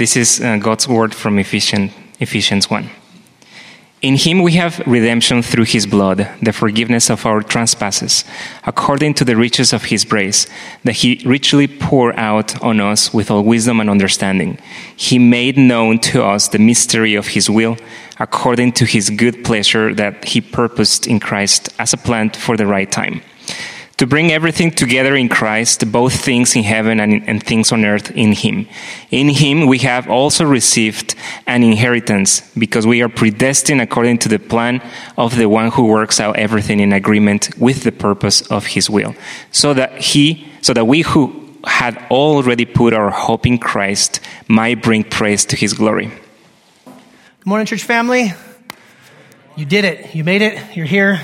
This is uh, God's word from Ephesians, Ephesians 1. In him we have redemption through his blood, the forgiveness of our trespasses, according to the riches of his grace, that he richly poured out on us with all wisdom and understanding. He made known to us the mystery of his will, according to his good pleasure that he purposed in Christ as a plan for the right time to bring everything together in Christ, both things in heaven and, and, things on earth in Him. In Him we have also received an inheritance because we are predestined according to the plan of the one who works out everything in agreement with the purpose of His will. So that He, so that we who had already put our hope in Christ might bring praise to His glory. Good morning, church family. You did it. You made it. You're here.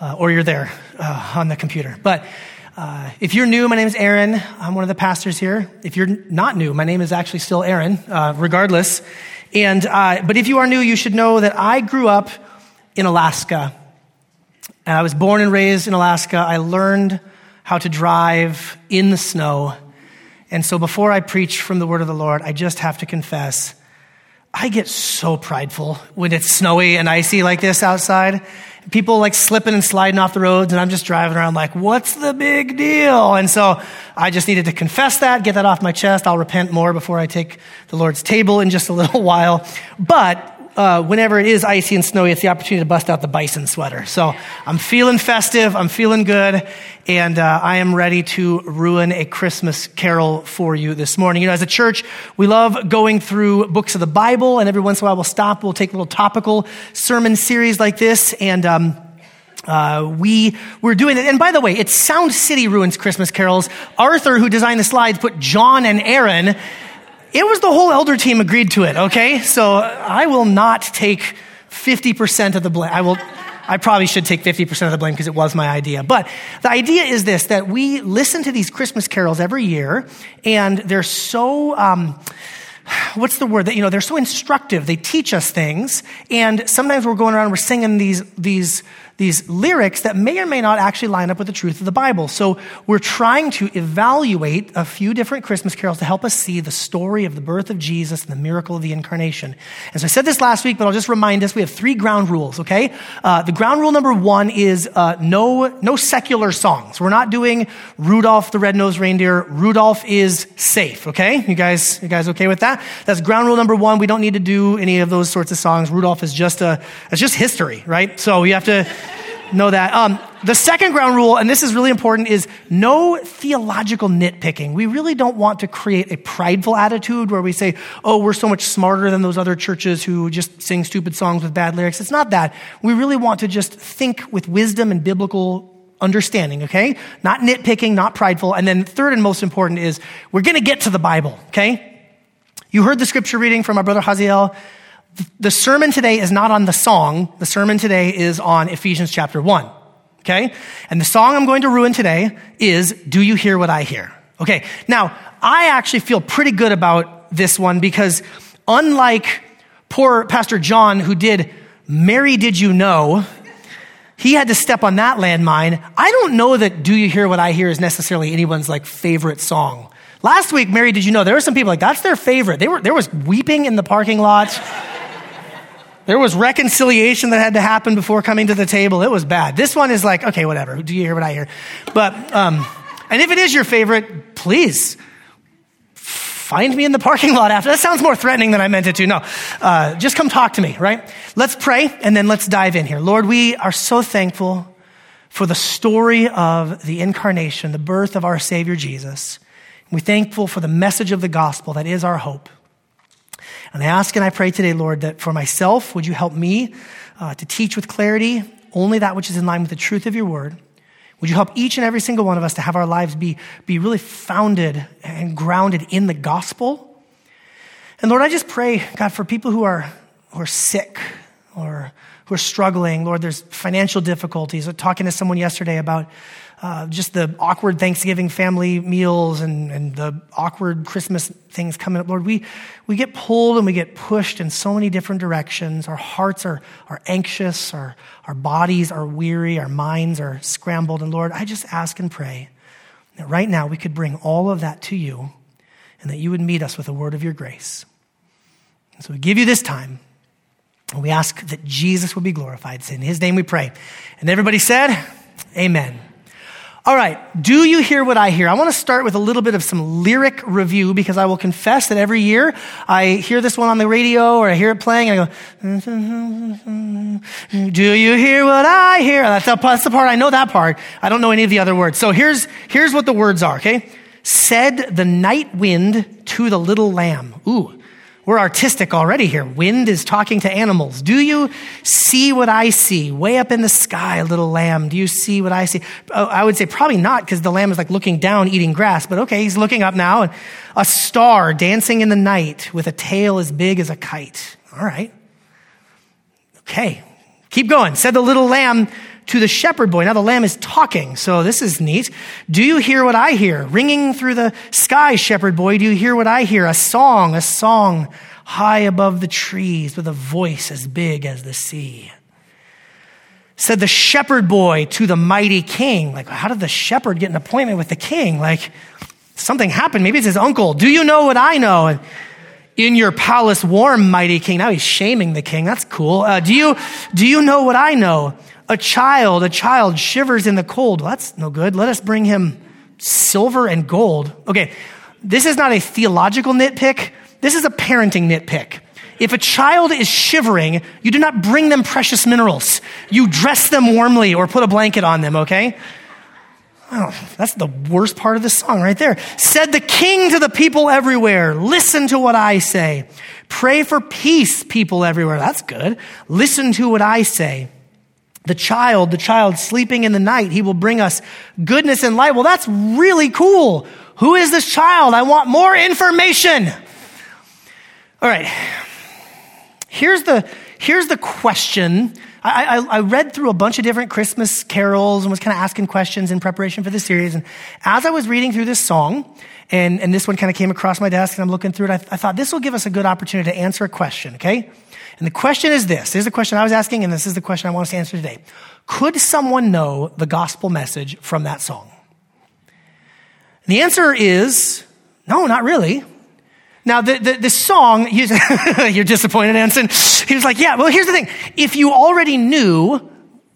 Uh, or you're there uh, on the computer. But uh, if you're new, my name is Aaron. I'm one of the pastors here. If you're not new, my name is actually still Aaron, uh, regardless. And uh, but if you are new, you should know that I grew up in Alaska. And I was born and raised in Alaska. I learned how to drive in the snow. And so before I preach from the word of the Lord, I just have to confess I get so prideful when it's snowy and icy like this outside people like slipping and sliding off the roads, and I'm just driving around like, what's the big deal? And so I just needed to confess that, get that off my chest. I'll repent more before I take the Lord's table in just a little while. But uh, whenever it is icy and snowy, it's the opportunity to bust out the bison sweater. So I'm feeling festive, I'm feeling good, and uh, I am ready to ruin a Christmas carol for you this morning. You know, as a church, we love going through books of the Bible, and every once in a while we'll stop, we'll take a little topical sermon series like this, and um, uh, we were doing it. And by the way, it's Sound City ruins Christmas carols. Arthur, who designed the slides, put John and Aaron it was the whole elder team agreed to it, okay? So I will not take 50% of the blame. I will. I probably should take 50% of the blame because it was my idea. But the idea is this that we listen to these Christmas carols every year, and they're so. Um, what's the word that you know they're so instructive they teach us things and sometimes we're going around we're singing these these these lyrics that may or may not actually line up with the truth of the Bible. So we're trying to evaluate a few different Christmas carols to help us see the story of the birth of Jesus and the miracle of the incarnation. And so I said this last week, but I'll just remind us, we have three ground rules, okay? Uh, the ground rule number one is uh, no, no secular songs. We're not doing Rudolph the Red-Nosed Reindeer. Rudolph is safe, okay? You guys, you guys okay with that? That's ground rule number one. We don't need to do any of those sorts of songs. Rudolph is just a, it's just history, right? So you have to, know that. Um, the second ground rule, and this is really important, is no theological nitpicking. We really don't want to create a prideful attitude where we say, oh, we're so much smarter than those other churches who just sing stupid songs with bad lyrics. It's not that. We really want to just think with wisdom and biblical understanding, okay? Not nitpicking, not prideful. And then third and most important is we're going to get to the Bible, okay? You heard the scripture reading from our brother Haziel. The sermon today is not on the song. The sermon today is on Ephesians chapter 1. Okay? And the song I'm going to ruin today is Do You Hear What I Hear? Okay. Now, I actually feel pretty good about this one because unlike poor Pastor John who did Mary Did You Know, he had to step on that landmine. I don't know that Do You Hear What I Hear is necessarily anyone's like favorite song. Last week, Mary, did you know there were some people like that's their favorite. They were, there was weeping in the parking lot. There was reconciliation that had to happen before coming to the table. It was bad. This one is like, okay, whatever. Do you hear what I hear? But, um, and if it is your favorite, please find me in the parking lot after. That sounds more threatening than I meant it to. No, uh, just come talk to me, right? Let's pray and then let's dive in here. Lord, we are so thankful for the story of the incarnation, the birth of our Savior Jesus. We're thankful for the message of the gospel that is our hope. And I ask and I pray today, Lord, that for myself, would you help me uh, to teach with clarity only that which is in line with the truth of your word? Would you help each and every single one of us to have our lives be, be really founded and grounded in the gospel? And Lord, I just pray, God, for people who are, who are sick or who are struggling. Lord, there's financial difficulties. Talking to someone yesterday about uh, just the awkward Thanksgiving family meals and, and the awkward Christmas things coming up. Lord, we, we get pulled and we get pushed in so many different directions. Our hearts are, are anxious, our, our bodies are weary, our minds are scrambled. And Lord, I just ask and pray that right now we could bring all of that to you. and that you would meet us with a word of your grace. And so we give you this time, and we ask that Jesus would be glorified. It's in his name we pray. And everybody said, Amen. All right, do you hear what I hear? I want to start with a little bit of some lyric review because I will confess that every year I hear this one on the radio or I hear it playing and I go, Do you hear what I hear? That's the, that's the part, I know that part. I don't know any of the other words. So here's, here's what the words are, okay? Said the night wind to the little lamb. Ooh, we're artistic already here. Wind is talking to animals. Do you see what I see? Way up in the sky, little lamb. Do you see what I see? Oh, I would say probably not because the lamb is like looking down, eating grass. But okay, he's looking up now. And A star dancing in the night with a tail as big as a kite. All right. Okay. Keep going. Said the little lamb to the shepherd boy. Now the lamb is talking, so this is neat. Do you hear what I hear? Ringing through the sky, shepherd boy, do you hear what I hear? A song, a song high above the trees with a voice as big as the sea. Said the shepherd boy to the mighty king. Like, how did the shepherd get an appointment with the king? Like, something happened. Maybe it's his uncle. Do you know what I know? in your palace warm, mighty king. Now he's shaming the king. That's cool. Uh, do you, do you know what I know? A child, a child shivers in the cold. Well, that's no good. Let us bring him silver and gold. Okay, this is not a theological nitpick. This is a parenting nitpick. If a child is shivering, you do not bring them precious minerals. You dress them warmly or put a blanket on them, okay? Oh, that's the worst part of the song right there. Said the king to the people everywhere, listen to what I say. Pray for peace, people everywhere. That's good. Listen to what I say the child, the child sleeping in the night, he will bring us goodness and light. Well, that's really cool. Who is this child? I want more information. All right. Here's the, here's the question. I, I, I read through a bunch of different Christmas carols and was kind of asking questions in preparation for this series. And as I was reading through this song, and, and this one kind of came across my desk and I'm looking through it, I, I thought this will give us a good opportunity to answer a question, okay? And the question is this. Is the question I was asking, and this is the question I want us to answer today. Could someone know the gospel message from that song? And the answer is no, not really. Now, the, the, the song, you're disappointed, Anson. He was like, yeah, well, here's the thing. If you already knew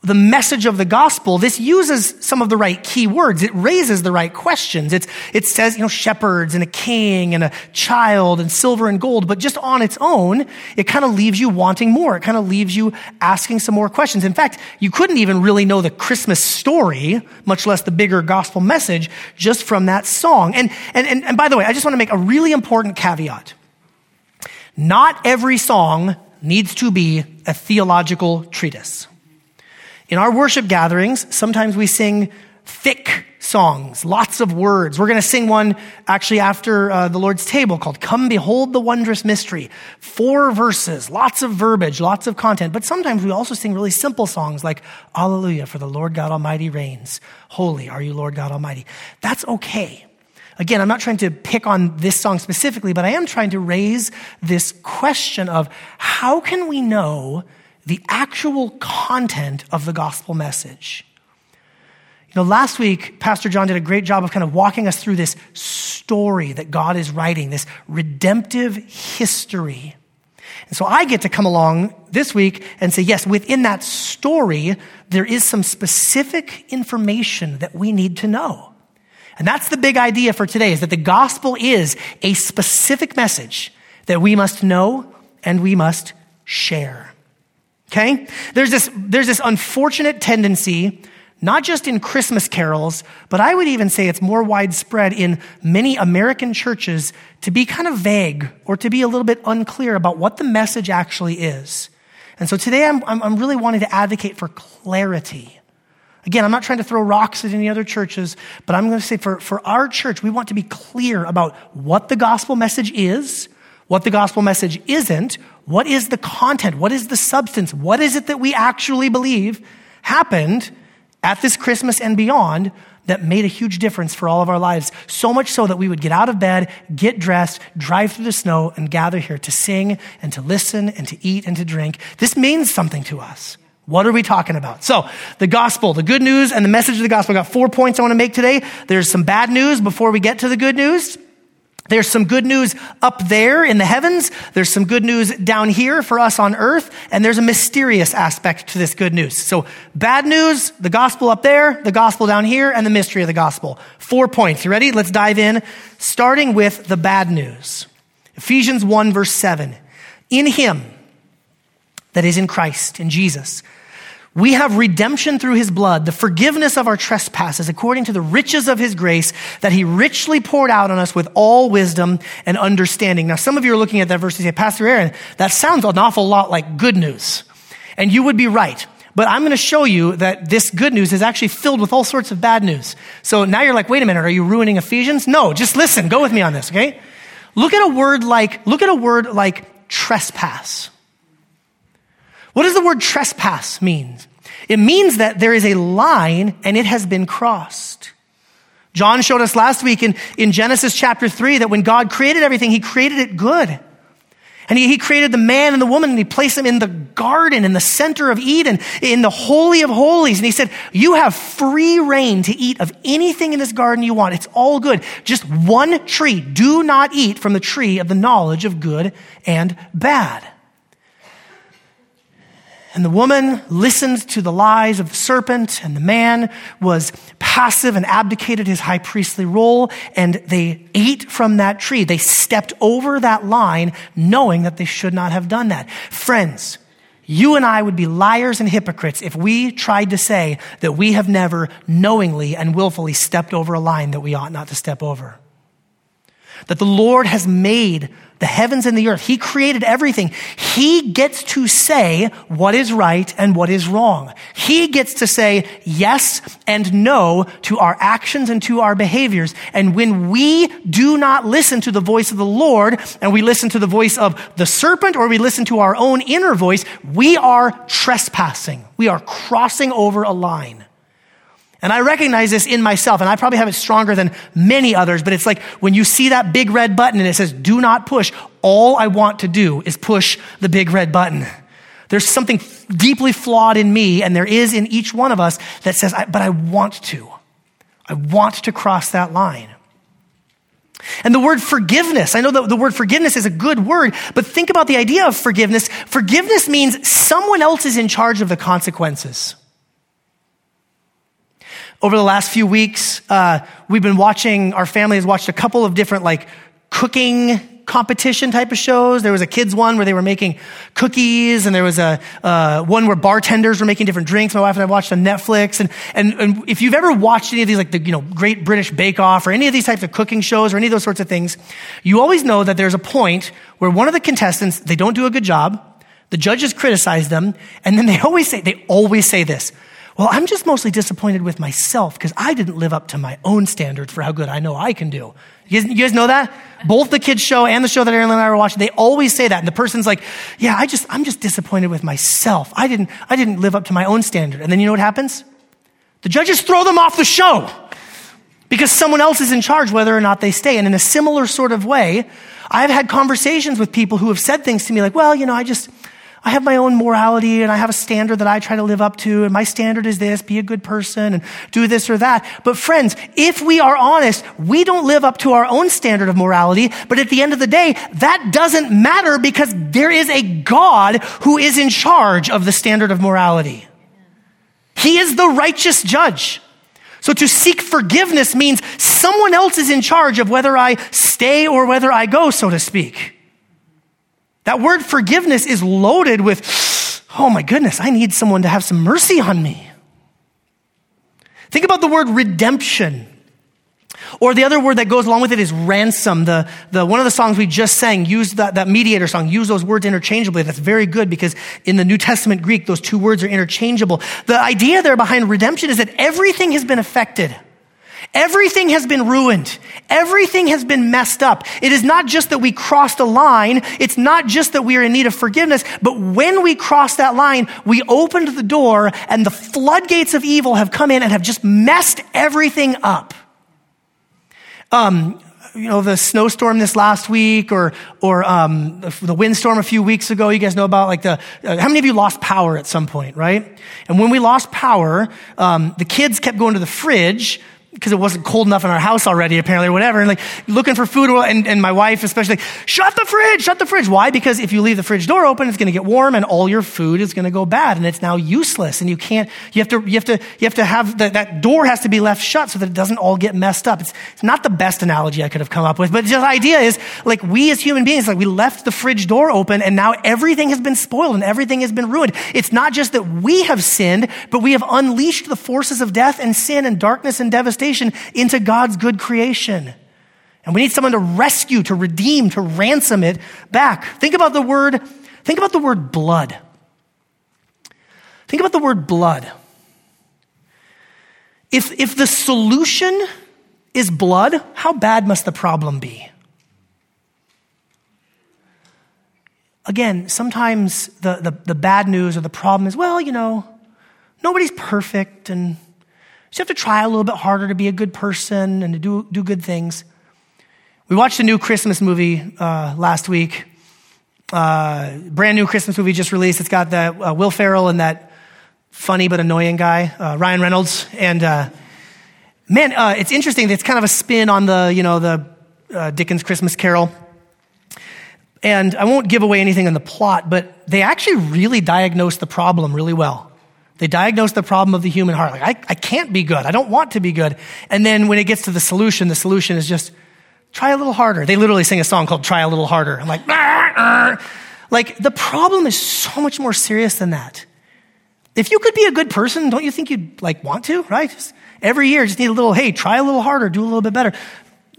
the message of the gospel, this uses some of the right key words. It raises the right questions. It's, it says, you know, shepherds and a king and a child and silver and gold, but just on its own, it kind of leaves you wanting more. It kind of leaves you asking some more questions. In fact, you couldn't even really know the Christmas story, much less the bigger gospel message, just from that song. And, and, and, and by the way, I just want to make a really important caveat. Not every song needs to be a theological treatise. In our worship gatherings, sometimes we sing thick songs, lots of words. We're going to sing one actually after uh, the Lord's table called Come Behold the Wondrous Mystery. Four verses, lots of verbiage, lots of content. But sometimes we also sing really simple songs like Alleluia for the Lord God Almighty reigns. Holy are you, Lord God Almighty. That's okay. Again, I'm not trying to pick on this song specifically, but I am trying to raise this question of how can we know the actual content of the gospel message. You know, last week, Pastor John did a great job of kind of walking us through this story that God is writing, this redemptive history. And so I get to come along this week and say, yes, within that story, there is some specific information that we need to know. And that's the big idea for today is that the gospel is a specific message that we must know and we must share. Okay? There's this, there's this unfortunate tendency, not just in Christmas carols, but I would even say it's more widespread in many American churches to be kind of vague or to be a little bit unclear about what the message actually is. And so today I'm, I'm, really wanting to advocate for clarity. Again, I'm not trying to throw rocks at any other churches, but I'm going to say for, for our church, we want to be clear about what the gospel message is, what the gospel message isn't, what is the content? What is the substance? What is it that we actually believe happened at this Christmas and beyond that made a huge difference for all of our lives? So much so that we would get out of bed, get dressed, drive through the snow, and gather here to sing and to listen and to eat and to drink. This means something to us. What are we talking about? So, the gospel, the good news and the message of the gospel. I got four points I want to make today. There's some bad news before we get to the good news. There's some good news up there in the heavens. There's some good news down here for us on earth. And there's a mysterious aspect to this good news. So bad news, the gospel up there, the gospel down here, and the mystery of the gospel. Four points. You ready? Let's dive in. Starting with the bad news. Ephesians 1 verse 7. In him, that is in Christ, in Jesus, we have redemption through his blood, the forgiveness of our trespasses, according to the riches of his grace that he richly poured out on us with all wisdom and understanding. Now, some of you are looking at that verse and say, Pastor Aaron, that sounds an awful lot like good news. And you would be right. But I'm going to show you that this good news is actually filled with all sorts of bad news. So now you're like, wait a minute, are you ruining Ephesians? No, just listen. Go with me on this, okay? Look at a word like, look at a word like trespass. What does the word trespass mean? It means that there is a line and it has been crossed. John showed us last week in, in Genesis chapter 3 that when God created everything, he created it good. And he, he created the man and the woman and he placed them in the garden, in the center of Eden, in the Holy of Holies. And he said, You have free rein to eat of anything in this garden you want. It's all good. Just one tree. Do not eat from the tree of the knowledge of good and bad. And the woman listened to the lies of the serpent, and the man was passive and abdicated his high priestly role, and they ate from that tree. They stepped over that line knowing that they should not have done that. Friends, you and I would be liars and hypocrites if we tried to say that we have never knowingly and willfully stepped over a line that we ought not to step over. That the Lord has made the heavens and the earth. He created everything. He gets to say what is right and what is wrong. He gets to say yes and no to our actions and to our behaviors. And when we do not listen to the voice of the Lord and we listen to the voice of the serpent or we listen to our own inner voice, we are trespassing. We are crossing over a line. And I recognize this in myself, and I probably have it stronger than many others, but it's like when you see that big red button and it says, do not push, all I want to do is push the big red button. There's something deeply flawed in me, and there is in each one of us that says, but I want to. I want to cross that line. And the word forgiveness, I know that the word forgiveness is a good word, but think about the idea of forgiveness. Forgiveness means someone else is in charge of the consequences. Over the last few weeks, uh, we've been watching, our family has watched a couple of different like cooking competition type of shows. There was a kids one where they were making cookies, and there was a uh, one where bartenders were making different drinks. My wife and I watched on Netflix, and, and and if you've ever watched any of these, like the you know Great British Bake Off or any of these types of cooking shows or any of those sorts of things, you always know that there's a point where one of the contestants they don't do a good job. The judges criticize them, and then they always say they always say this. Well, I'm just mostly disappointed with myself because I didn't live up to my own standards for how good I know I can do. You guys, you guys, know that? Both the kids show and the show that Aaron and I were watching, they always say that. And the person's like, yeah, I just, I'm just disappointed with myself. I didn't, I didn't live up to my own standard. And then you know what happens? The judges throw them off the show because someone else is in charge whether or not they stay. And in a similar sort of way, I've had conversations with people who have said things to me like, well, you know, I just, I have my own morality and I have a standard that I try to live up to. And my standard is this, be a good person and do this or that. But friends, if we are honest, we don't live up to our own standard of morality. But at the end of the day, that doesn't matter because there is a God who is in charge of the standard of morality. He is the righteous judge. So to seek forgiveness means someone else is in charge of whether I stay or whether I go, so to speak. That word forgiveness is loaded with, oh my goodness, I need someone to have some mercy on me. Think about the word redemption. Or the other word that goes along with it is ransom. The, the, one of the songs we just sang used that, that mediator song, use those words interchangeably. That's very good because in the New Testament Greek, those two words are interchangeable. The idea there behind redemption is that everything has been affected. Everything has been ruined. Everything has been messed up. It is not just that we crossed a line. It's not just that we are in need of forgiveness, but when we cross that line, we opened the door and the floodgates of evil have come in and have just messed everything up. Um, you know, the snowstorm this last week or, or, um, the windstorm a few weeks ago. You guys know about like the, uh, how many of you lost power at some point, right? And when we lost power, um, the kids kept going to the fridge because it wasn't cold enough in our house already, apparently, or whatever. And like looking for food, and, and my wife especially, like, shut the fridge, shut the fridge. Why? Because if you leave the fridge door open, it's going to get warm, and all your food is going to go bad, and it's now useless. And you can't. You have to. You have to. You have to have the, that door has to be left shut so that it doesn't all get messed up. It's, it's not the best analogy I could have come up with, but the idea is like we as human beings, like we left the fridge door open, and now everything has been spoiled and everything has been ruined. It's not just that we have sinned, but we have unleashed the forces of death and sin and darkness and devastation into God's good creation. And we need someone to rescue, to redeem, to ransom it back. Think about the word, think about the word blood. Think about the word blood. If, if the solution is blood, how bad must the problem be? Again, sometimes the, the, the bad news or the problem is, well, you know, nobody's perfect and you have to try a little bit harder to be a good person and to do, do good things. We watched a new Christmas movie uh, last week. Uh, brand new Christmas movie just released. It's got that uh, Will Ferrell and that funny but annoying guy, uh, Ryan Reynolds. And uh, man, uh, it's interesting. It's kind of a spin on the, you know, the Dickens Christmas Carol. And I won't give away anything in the plot, but they actually really diagnosed the problem really well. They diagnose the problem of the human heart. Like, I, I can't be good. I don't want to be good. And then when it gets to the solution, the solution is just try a little harder. They literally sing a song called Try a Little Harder. I'm like, like the problem is so much more serious than that. If you could be a good person, don't you think you'd like want to, right? Just every year, just need a little, hey, try a little harder, do a little bit better.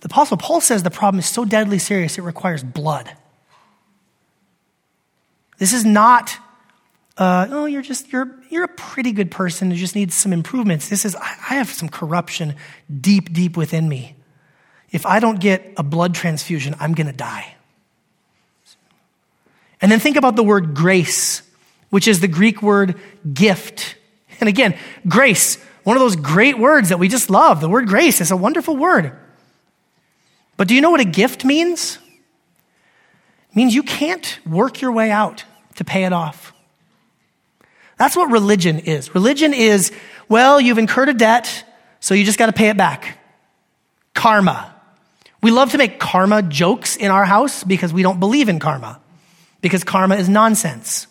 The Apostle Paul says the problem is so deadly serious, it requires blood. This is not uh, oh, you're just, you're, you're a pretty good person who just needs some improvements. This is, I have some corruption deep, deep within me. If I don't get a blood transfusion, I'm going to die. And then think about the word grace, which is the Greek word gift. And again, grace, one of those great words that we just love. The word grace is a wonderful word. But do you know what a gift means? It means you can't work your way out to pay it off. That's what religion is. Religion is, well, you've incurred a debt, so you just got to pay it back. Karma. We love to make karma jokes in our house because we don't believe in karma, because karma is nonsense.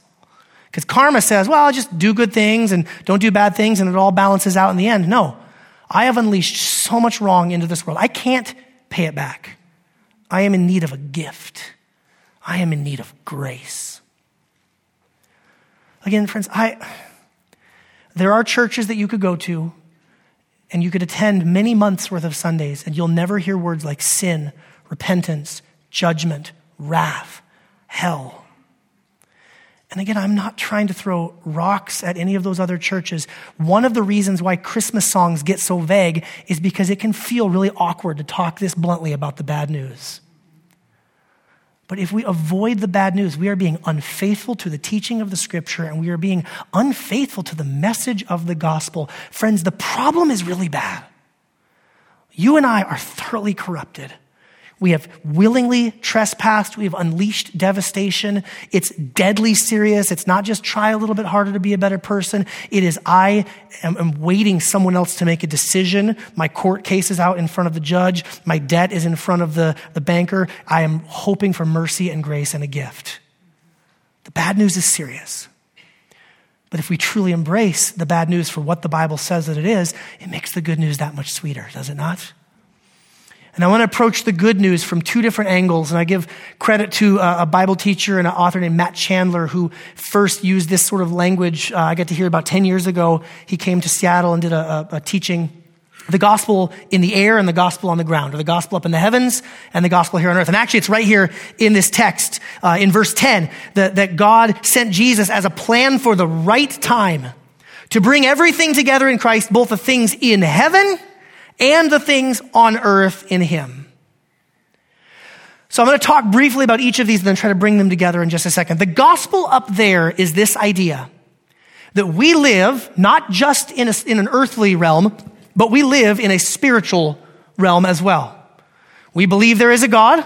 Because karma says, well, I'll just do good things and don't do bad things and it all balances out in the end. No. I have unleashed so much wrong into this world. I can't pay it back. I am in need of a gift. I am in need of grace. Again, friends, I, there are churches that you could go to and you could attend many months worth of Sundays and you'll never hear words like sin, repentance, judgment, wrath, hell. And again, I'm not trying to throw rocks at any of those other churches. One of the reasons why Christmas songs get so vague is because it can feel really awkward to talk this bluntly about the bad news. But if we avoid the bad news, we are being unfaithful to the teaching of the scripture and we are being unfaithful to the message of the gospel. Friends, the problem is really bad. You and I are thoroughly corrupted. We have willingly trespassed. We have unleashed devastation. It's deadly serious. It's not just try a little bit harder to be a better person. It is I am, am, waiting someone else to make a decision. My court case is out in front of the judge. My debt is in front of the, the banker. I am hoping for mercy and grace and a gift. The bad news is serious. But if we truly embrace the bad news for what the Bible says that it is, it makes the good news that much sweeter, does it not? And I want to approach the good news from two different angles. And I give credit to a Bible teacher and an author named Matt Chandler who first used this sort of language. Uh, I got to hear about 10 years ago. He came to Seattle and did a, a, a teaching the gospel in the air and the gospel on the ground, or the gospel up in the heavens and the gospel here on earth. And actually, it's right here in this text, uh, in verse 10, that, that God sent Jesus as a plan for the right time to bring everything together in Christ, both the things in heaven and the things on earth in him. So I'm going to talk briefly about each of these and then try to bring them together in just a second. The gospel up there is this idea that we live not just in, a, in an earthly realm, but we live in a spiritual realm as well. We believe there is a God.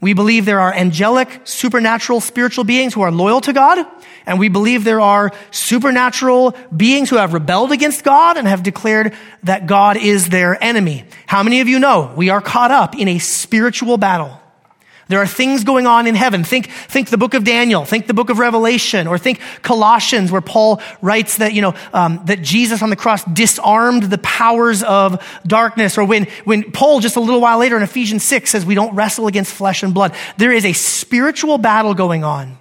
We believe there are angelic, supernatural, spiritual beings who are loyal to God. And we believe there are supernatural beings who have rebelled against God and have declared that God is their enemy. How many of you know we are caught up in a spiritual battle? There are things going on in heaven. Think, think the book of Daniel, think the book of Revelation, or think Colossians, where Paul writes that, you know, um, that Jesus on the cross disarmed the powers of darkness. Or when, when Paul, just a little while later in Ephesians 6, says we don't wrestle against flesh and blood. There is a spiritual battle going on.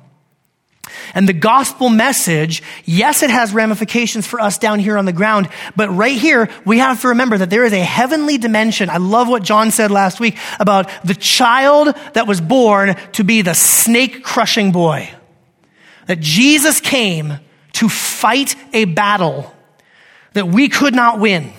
And the gospel message, yes, it has ramifications for us down here on the ground, but right here, we have to remember that there is a heavenly dimension. I love what John said last week about the child that was born to be the snake crushing boy. That Jesus came to fight a battle that we could not win.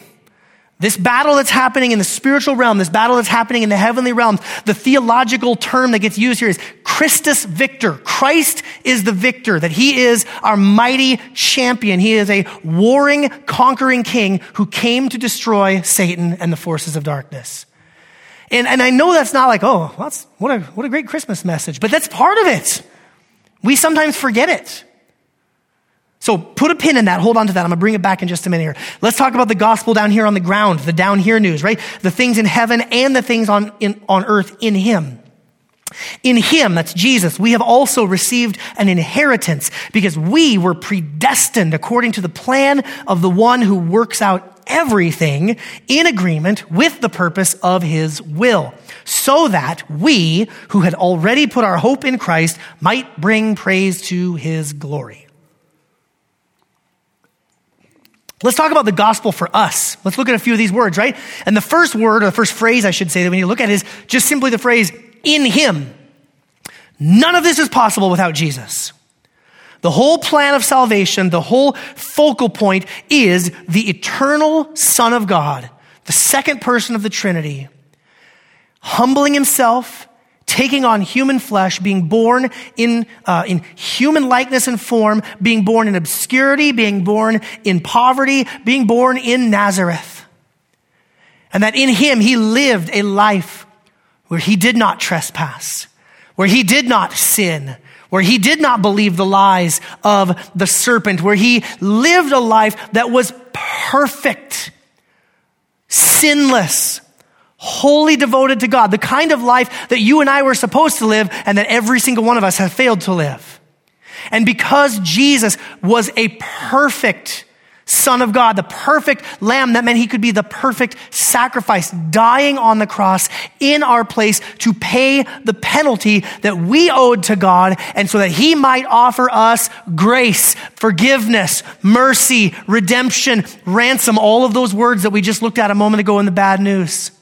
This battle that's happening in the spiritual realm, this battle that's happening in the heavenly realm, the theological term that gets used here is Christus Victor. Christ is the victor, that he is our mighty champion. He is a warring, conquering king who came to destroy Satan and the forces of darkness. And, and I know that's not like, oh, that's, what a, what a great Christmas message, but that's part of it. We sometimes forget it. So put a pin in that. Hold on to that. I'm going to bring it back in just a minute here. Let's talk about the gospel down here on the ground, the down here news, right? The things in heaven and the things on, in, on earth in him. In him, that's Jesus, we have also received an inheritance because we were predestined according to the plan of the one who works out everything in agreement with the purpose of his will, so that we, who had already put our hope in Christ, might bring praise to his glory. Let's talk about the gospel for us. Let's look at a few of these words, right? And the first word, or the first phrase I should say that we need to look at is just simply the phrase, in him. None of this is possible without Jesus. The whole plan of salvation, the whole focal point is the eternal Son of God, the second person of the Trinity, humbling himself, taking on human flesh, being born in, uh, in human likeness and form, being born in obscurity, being born in poverty, being born in Nazareth. And that in him he lived a life where he did not trespass, where he did not sin, where he did not believe the lies of the serpent, where he lived a life that was perfect, sinless, wholly devoted to God, the kind of life that you and I were supposed to live and that every single one of us have failed to live. And because Jesus was a perfect Son of God, the perfect Lamb, that meant he could be the perfect sacrifice, dying on the cross in our place to pay the penalty that we owed to God, and so that he might offer us grace, forgiveness, mercy, redemption, ransom, all of those words that we just looked at a moment ago in the bad news.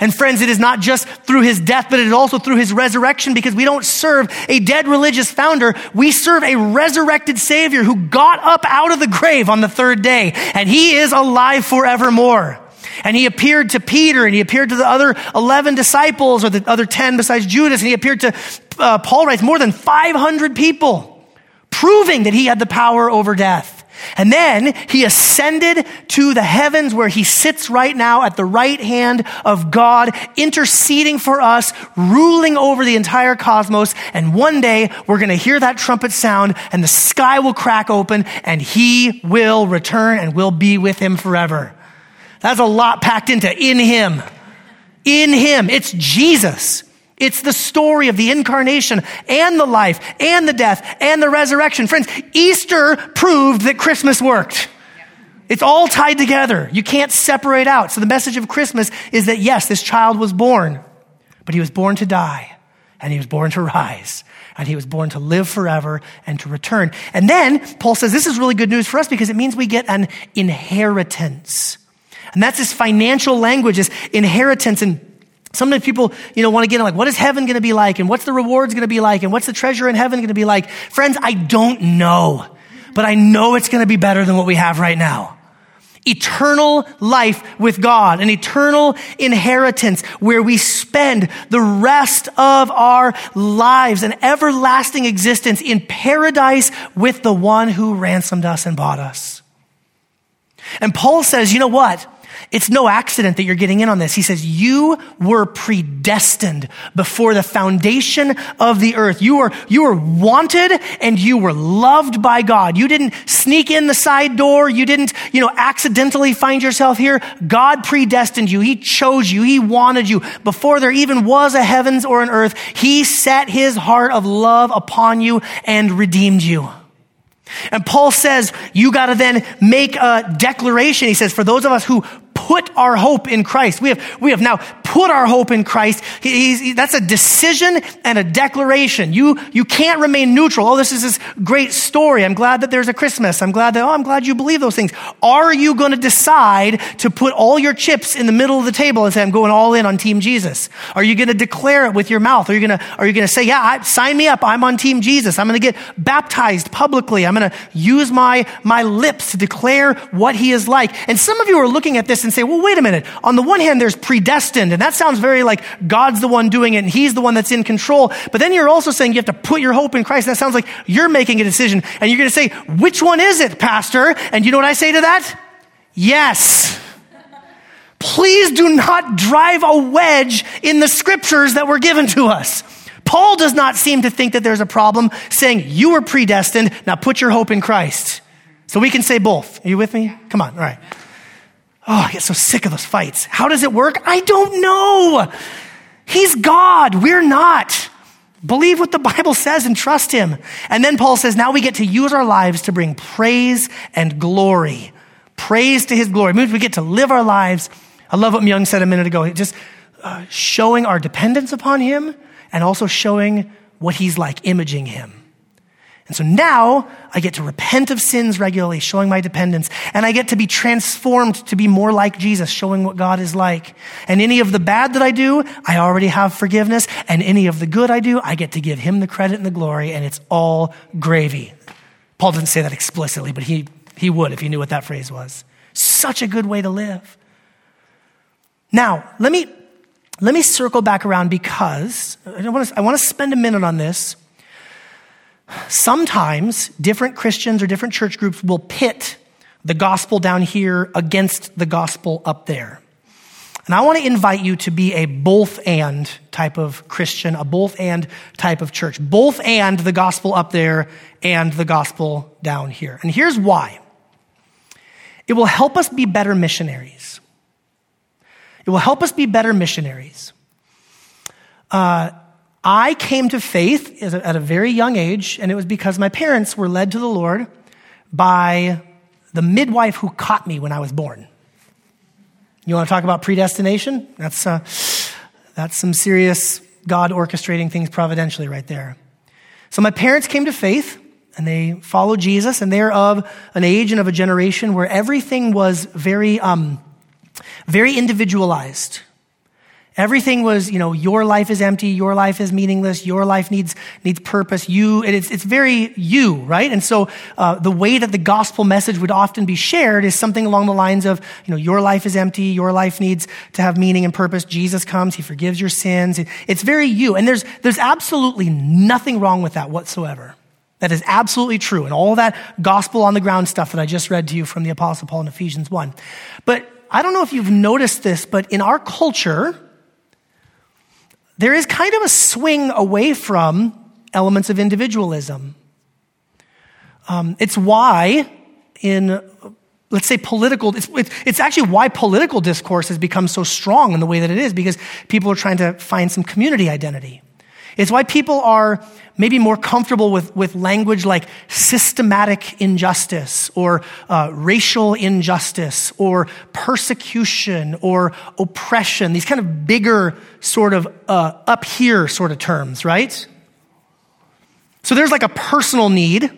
And friends, it is not just through his death, but it is also through his resurrection because we don't serve a dead religious founder. We serve a resurrected savior who got up out of the grave on the third day and he is alive forevermore. And he appeared to Peter and he appeared to the other 11 disciples or the other 10 besides Judas. And he appeared to, uh, Paul writes, more than 500 people, proving that he had the power over death. And then he ascended to the heavens where he sits right now at the right hand of God, interceding for us, ruling over the entire cosmos. And one day we're going to hear that trumpet sound and the sky will crack open and he will return and we'll be with him forever. That's a lot packed into in him. In him. It's Jesus. It's the story of the incarnation and the life and the death and the resurrection. Friends, Easter proved that Christmas worked. It's all tied together. You can't separate out. So the message of Christmas is that yes, this child was born, but he was born to die and he was born to rise and he was born to live forever and to return. And then Paul says this is really good news for us because it means we get an inheritance. And that's this financial language, this inheritance. And Sometimes people, you know, want to get in like, what is heaven going to be like? And what's the rewards going to be like? And what's the treasure in heaven going to be like? Friends, I don't know, but I know it's going to be better than what we have right now. Eternal life with God, an eternal inheritance where we spend the rest of our lives, an everlasting existence in paradise with the one who ransomed us and bought us. And Paul says, you know what? It's no accident that you're getting in on this. He says, You were predestined before the foundation of the earth. You were, you were wanted and you were loved by God. You didn't sneak in the side door. You didn't, you know, accidentally find yourself here. God predestined you. He chose you. He wanted you. Before there even was a heavens or an earth, He set His heart of love upon you and redeemed you. And Paul says, you got to then make a declaration. He says, for those of us who put our hope in Christ. We have, we have now put our hope in Christ. He, that's a decision and a declaration. You, you can't remain neutral. Oh, this is this great story. I'm glad that there's a Christmas. I'm glad that, oh, I'm glad you believe those things. Are you going to decide to put all your chips in the middle of the table and say, I'm going all in on Team Jesus? Are you going to declare it with your mouth? Are you going to, are you going to say, yeah, I, sign me up. I'm on Team Jesus. I'm going to get baptized publicly. I'm going to use my, my lips to declare what he is like. And some of you are looking at this and say, well, wait a minute. On the one hand, there's predestined, and that sounds very like God's the one doing it and he's the one that's in control. But then you're also saying you have to put your hope in Christ. And That sounds like you're making a decision. And you're going to say, which one is it, Pastor? And you know what I say to that? Yes. Please do not drive a wedge in the scriptures that were given to us. Paul does not seem to think that there's a problem saying you were predestined. Now put your hope in Christ. So we can say both. Are you with me? Come on. All right. Oh, I get so sick of those fights. How does it work? I don't know. He's God. We're not. Believe what the Bible says and trust Him. And then Paul says, now we get to use our lives to bring praise and glory. Praise to His glory. Means we get to live our lives. I love what Myung said a minute ago. Just uh, showing our dependence upon Him and also showing what He's like, imaging Him. And so now I get to repent of sins regularly, showing my dependence. And I get to be transformed to be more like Jesus, showing what God is like. And any of the bad that I do, I already have forgiveness. And any of the good I do, I get to give him the credit and the glory. And it's all gravy. Paul didn't say that explicitly, but he, he would if he knew what that phrase was. Such a good way to live. Now, let me, let me circle back around because I want to, I want to spend a minute on this Sometimes different Christians or different church groups will pit the gospel down here against the gospel up there. And I want to invite you to be a both and type of Christian, a both and type of church. Both and the gospel up there and the gospel down here. And here's why it will help us be better missionaries. It will help us be better missionaries. Uh, I came to faith at a very young age, and it was because my parents were led to the Lord by the midwife who caught me when I was born. You want to talk about predestination? That's, uh, that's some serious God orchestrating things providentially right there. So my parents came to faith and they followed Jesus, and they're of an age and of a generation where everything was very, um, very individualized. Everything was, you know, your life is empty, your life is meaningless, your life needs, needs purpose. You, it's, it's very you, right? And so uh, the way that the gospel message would often be shared is something along the lines of, you know, your life is empty, your life needs to have meaning and purpose. Jesus comes, he forgives your sins. It's very you. And there's, there's absolutely nothing wrong with that whatsoever. That is absolutely true. And all that gospel on the ground stuff that I just read to you from the Apostle Paul in Ephesians 1. But I don't know if you've noticed this, but in our culture, there is kind of a swing away from elements of individualism. Um, it's why in let's say political it's, it's actually why political discourse has become so strong in the way that it is because people are trying to find some community identity it's why people are maybe more comfortable with, with language like systematic injustice or uh, racial injustice or persecution or oppression, these kind of bigger sort of uh, up here sort of terms, right? So there's like a personal need.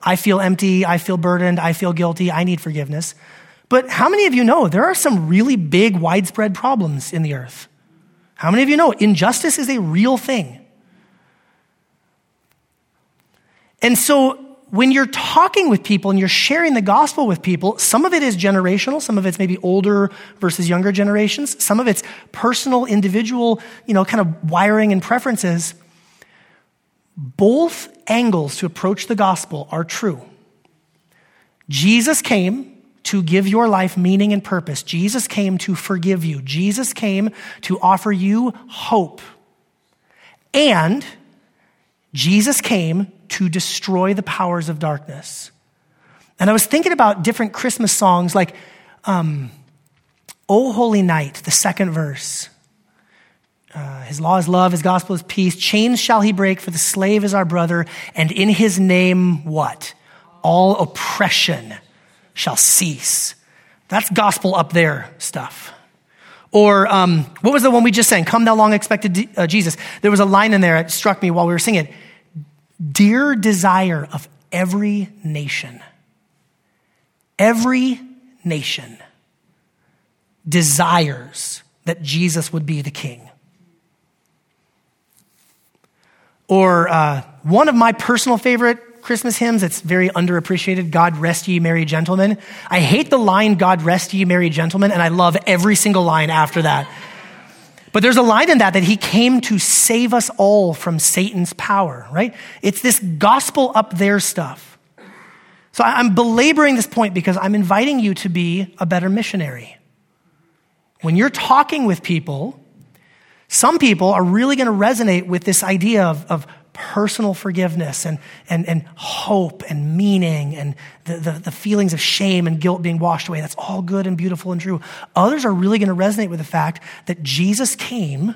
I feel empty. I feel burdened. I feel guilty. I need forgiveness. But how many of you know there are some really big, widespread problems in the earth? How many of you know injustice is a real thing? And so when you're talking with people and you're sharing the gospel with people, some of it is generational, some of it's maybe older versus younger generations, some of it's personal, individual, you know, kind of wiring and preferences. Both angles to approach the gospel are true. Jesus came to give your life meaning and purpose. Jesus came to forgive you. Jesus came to offer you hope. And Jesus came to destroy the powers of darkness. And I was thinking about different Christmas songs like um, O Holy Night, the second verse. Uh, his law is love, his gospel is peace. Chains shall he break, for the slave is our brother, and in his name, what? All oppression shall cease. That's gospel up there stuff. Or um, what was the one we just sang? Come thou long expected uh, Jesus. There was a line in there that struck me while we were singing. it. Dear desire of every nation, every nation desires that Jesus would be the king. Or uh, one of my personal favorite Christmas hymns It's very underappreciated God rest ye merry gentlemen. I hate the line God rest ye merry gentlemen, and I love every single line after that. But there's a line in that that he came to save us all from Satan's power, right? It's this gospel up there stuff. So I'm belaboring this point because I'm inviting you to be a better missionary. When you're talking with people, some people are really going to resonate with this idea of, of personal forgiveness and, and, and hope and meaning and the, the, the, feelings of shame and guilt being washed away. That's all good and beautiful and true. Others are really going to resonate with the fact that Jesus came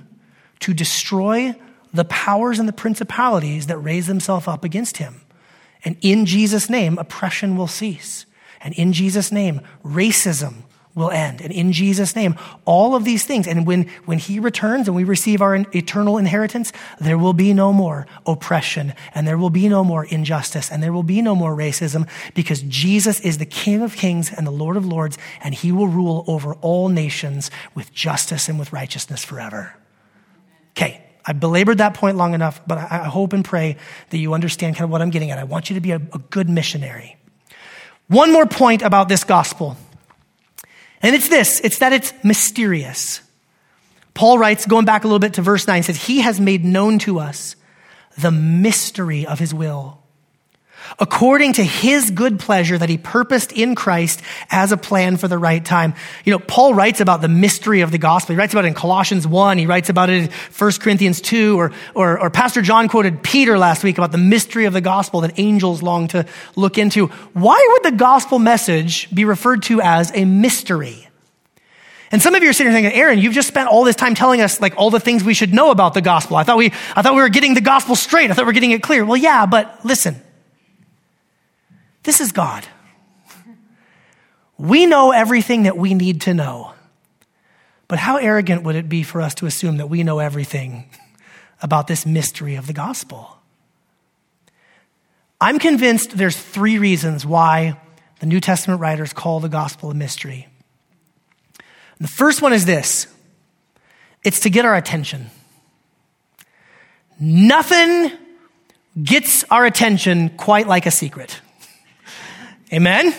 to destroy the powers and the principalities that raise themselves up against him. And in Jesus' name, oppression will cease. And in Jesus' name, racism will end. And in Jesus' name, all of these things. And when, when he returns and we receive our eternal inheritance, there will be no more oppression and there will be no more injustice and there will be no more racism because Jesus is the King of kings and the Lord of lords and he will rule over all nations with justice and with righteousness forever. Okay. I belabored that point long enough, but I, hope and pray that you understand kind of what I'm getting at. I want you to be a, a good missionary. One more point about this gospel and it's this it's that it's mysterious. Paul writes, going back a little bit to verse 9, says, He has made known to us the mystery of His will according to his good pleasure that he purposed in Christ as a plan for the right time. You know, Paul writes about the mystery of the gospel. He writes about it in Colossians 1. He writes about it in 1 Corinthians 2. Or, or, or Pastor John quoted Peter last week about the mystery of the gospel that angels long to look into. Why would the gospel message be referred to as a mystery? And some of you are sitting here thinking, Aaron, you've just spent all this time telling us like all the things we should know about the gospel. I thought we, I thought we were getting the gospel straight. I thought we were getting it clear. Well, yeah, but listen. This is God. We know everything that we need to know. But how arrogant would it be for us to assume that we know everything about this mystery of the gospel? I'm convinced there's three reasons why the New Testament writers call the gospel a mystery. And the first one is this it's to get our attention. Nothing gets our attention quite like a secret. Amen?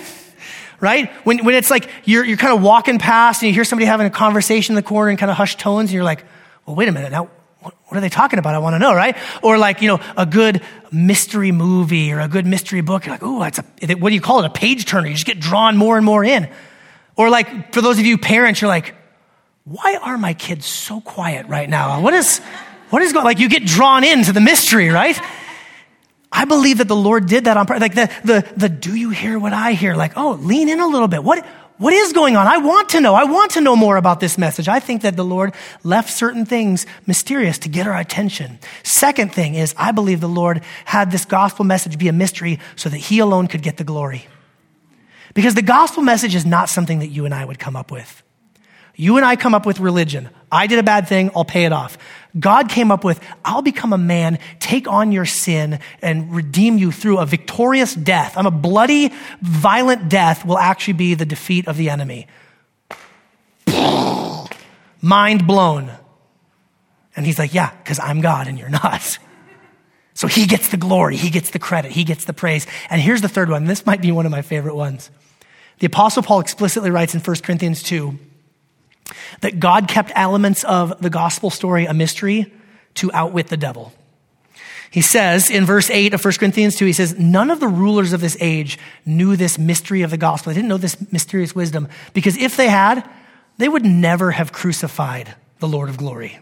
Right? When, when it's like you're, you're kind of walking past and you hear somebody having a conversation in the corner in kind of hushed tones and you're like, well, wait a minute. Now, what, are they talking about? I want to know, right? Or like, you know, a good mystery movie or a good mystery book. You're like, oh, that's a, what do you call it? A page turner. You just get drawn more and more in. Or like, for those of you parents, you're like, why are my kids so quiet right now? What is, what is going, like you get drawn into the mystery, right? I believe that the Lord did that on purpose. Like the, the, the, do you hear what I hear? Like, oh, lean in a little bit. What, what is going on? I want to know. I want to know more about this message. I think that the Lord left certain things mysterious to get our attention. Second thing is, I believe the Lord had this gospel message be a mystery so that He alone could get the glory. Because the gospel message is not something that you and I would come up with. You and I come up with religion. I did a bad thing, I'll pay it off. God came up with, I'll become a man, take on your sin, and redeem you through a victorious death. I'm a bloody, violent death will actually be the defeat of the enemy. Mind blown. And he's like, Yeah, because I'm God and you're not. So he gets the glory, he gets the credit, he gets the praise. And here's the third one. This might be one of my favorite ones. The Apostle Paul explicitly writes in 1 Corinthians 2 that God kept elements of the gospel story a mystery to outwit the devil. He says in verse 8 of 1 Corinthians 2, he says, None of the rulers of this age knew this mystery of the gospel. They didn't know this mysterious wisdom because if they had, they would never have crucified the Lord of glory.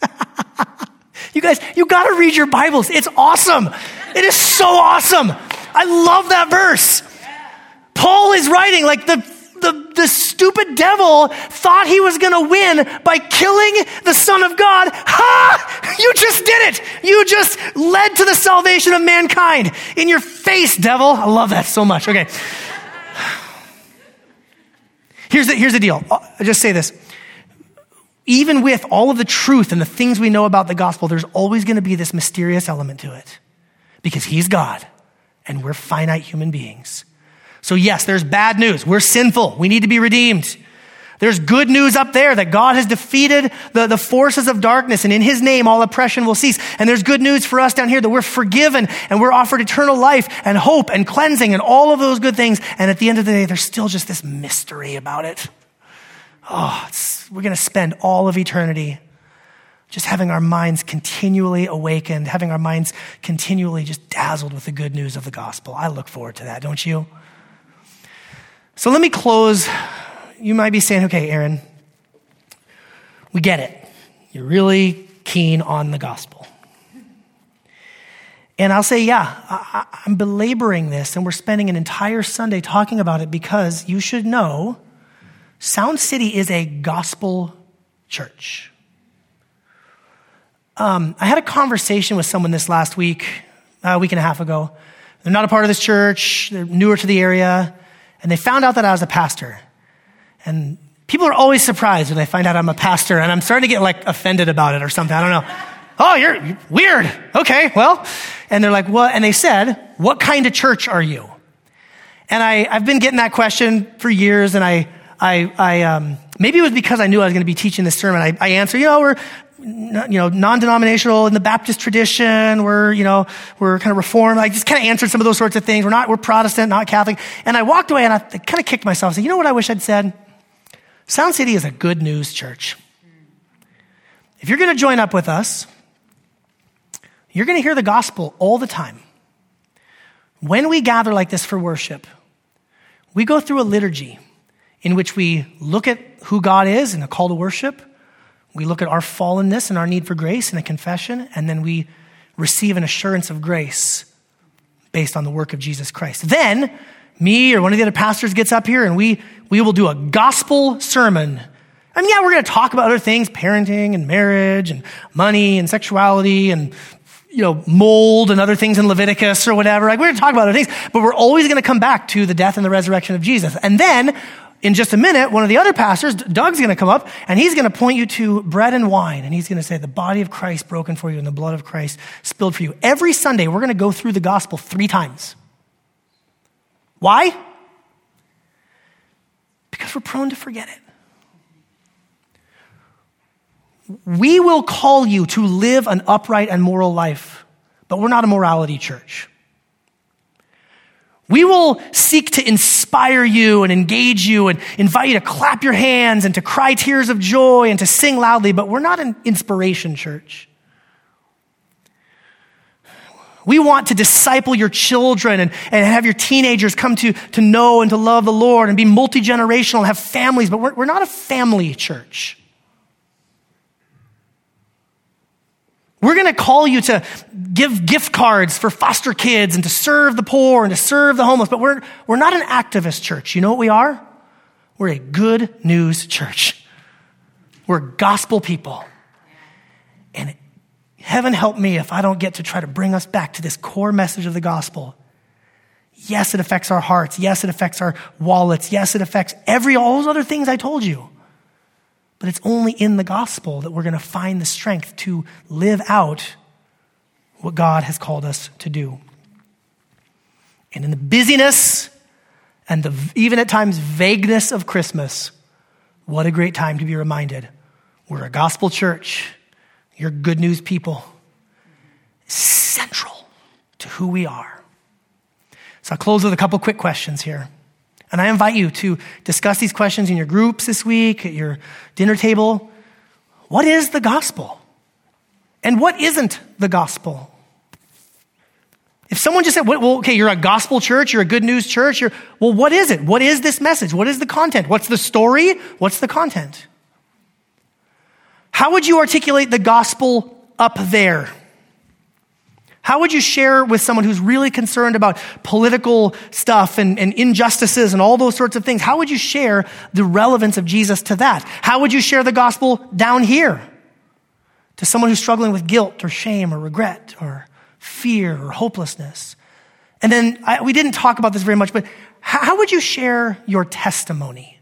you guys, you got to read your Bibles. It's awesome. It is so awesome. I love that verse. Paul is writing like the the, the stupid devil thought he was going to win by killing the Son of God. Ha! You just did it. You just led to the salvation of mankind. In your face, devil. I love that so much. Okay. Here's the, here's the deal. Uh, I'll just say this. Even with all of the truth and the things we know about the gospel, there's always going to be this mysterious element to it because he's God and we're finite human beings. So, yes, there's bad news. We're sinful. We need to be redeemed. There's good news up there that God has defeated the, the forces of darkness, and in His name, all oppression will cease. And there's good news for us down here that we're forgiven and we're offered eternal life and hope and cleansing and all of those good things. And at the end of the day, there's still just this mystery about it. Oh, we're going to spend all of eternity just having our minds continually awakened, having our minds continually just dazzled with the good news of the gospel. I look forward to that, don't you? So let me close. You might be saying, okay, Aaron, we get it. You're really keen on the gospel. And I'll say, yeah, I, am belaboring this, and we're spending an entire Sunday talking about it because you should know Sound City is a gospel church. Um, I had a conversation with someone this last week, a week and a half ago. They're not a part of this church, they're newer to the area and they found out that I was a pastor. And people are always surprised when they find out I'm a pastor, and I'm starting to get like offended about it or something. I don't know. Oh, you're, weird. Okay, well. And they're like, what? And they said, what kind of church are you? And I, I've been getting that question for years, and I, I, I um, maybe it was because I knew I was going to be teaching this sermon. I, I answer, you know, we're you know, non-denominational in the Baptist tradition. We're, you know, we're kind of reformed. I just kind of answered some of those sorts of things. We're not, we're Protestant, not Catholic. And I walked away and I kind of kicked myself and said, you know what I wish I'd said? Sound City is a good news church. If you're going to join up with us, you're going to hear the gospel all the time. When we gather like this for worship, we go through a liturgy in which we look at who God is and a call to worship. We look at our fallenness and our need for grace in a confession, and then we receive an assurance of grace based on the work of Jesus Christ. Then, me or one of the other pastors gets up here and we, we will do a gospel sermon. I yeah, we're going to talk about other things, parenting and marriage and money and sexuality and, you know, mold and other things in Leviticus or whatever. Like, we're going to talk about other things, but we're always going to come back to the death and the resurrection of Jesus. And then in just a minute, one of the other pastors, Doug's going to come up and he's going to point you to bread and wine. And he's going to say, the body of Christ broken for you and the blood of Christ spilled for you. Every Sunday, we're going to go through the gospel three times. Why? Because we're prone to forget it. We will call you to live an upright and moral life, but we're not a morality church. We will seek to inspire you and engage you and invite you to clap your hands and to cry tears of joy and to sing loudly, but we're not an inspiration church. We want to disciple your children and, and have your teenagers come to, to know and to love the Lord and be multi generational and have families, but we're, we're not a family church. We're going to call you to give gift cards for foster kids and to serve the poor and to serve the homeless, but we're, we're not an activist church. You know what we are? We're a good news church. We're gospel people. And heaven help me if I don't get to try to bring us back to this core message of the gospel. Yes, it affects our hearts. Yes, it affects our wallets. Yes, it affects every, all those other things I told you. But it's only in the gospel that we're going to find the strength to live out what God has called us to do. And in the busyness and the even at times vagueness of Christmas, what a great time to be reminded we're a gospel church. You're good news people. Central to who we are. So I'll close with a couple quick questions here. And I invite you to discuss these questions in your groups this week, at your dinner table. What is the gospel? And what isn't the gospel? If someone just said, well, okay, you're a gospel church, you're a good news church, you're, well, what is it? What is this message? What is the content? What's the story? What's the content? How would you articulate the gospel up there? How would you share with someone who's really concerned about political stuff and, and, injustices and all those sorts of things? How would you share the relevance of Jesus to that? How would you share the gospel down here to someone who's struggling with guilt or shame or regret or fear or hopelessness? And then I, we didn't talk about this very much, but how, how would you share your testimony?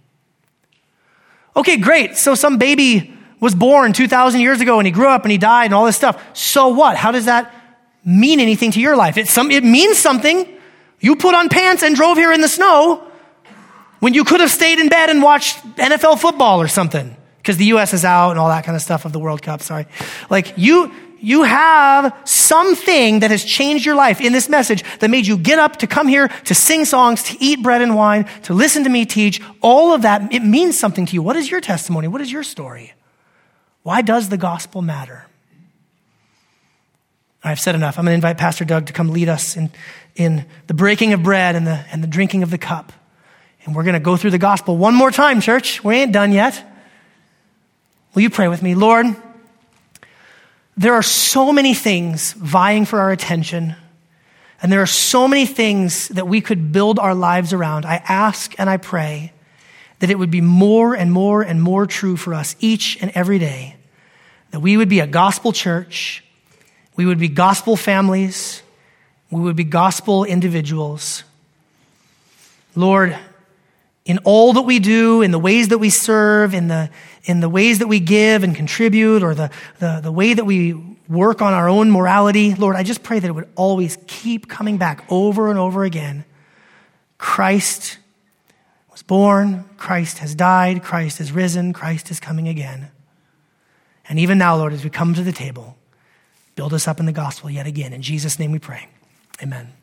Okay, great. So some baby was born 2,000 years ago and he grew up and he died and all this stuff. So what? How does that mean anything to your life. It, some, it means something. You put on pants and drove here in the snow when you could have stayed in bed and watched NFL football or something because the U.S. is out and all that kind of stuff of the World Cup. Sorry. Like you, you have something that has changed your life in this message that made you get up to come here to sing songs, to eat bread and wine, to listen to me teach. All of that, it means something to you. What is your testimony? What is your story? Why does the gospel matter? I've said enough. I'm going to invite Pastor Doug to come lead us in, in the breaking of bread and the, and the drinking of the cup. And we're going to go through the gospel one more time, church. We ain't done yet. Will you pray with me? Lord, there are so many things vying for our attention, and there are so many things that we could build our lives around. I ask and I pray that it would be more and more and more true for us each and every day that we would be a gospel church we would be gospel families. We would be gospel individuals. Lord, in all that we do, in the ways that we serve, in the, in the ways that we give and contribute, or the, the, the way that we work on our own morality, Lord, I just pray that it would always keep coming back over and over again. Christ was born, Christ has died, Christ has risen, Christ is coming again. And even now, Lord, as we come to the table, Build us up in the gospel yet again. In Jesus' name we pray. Amen.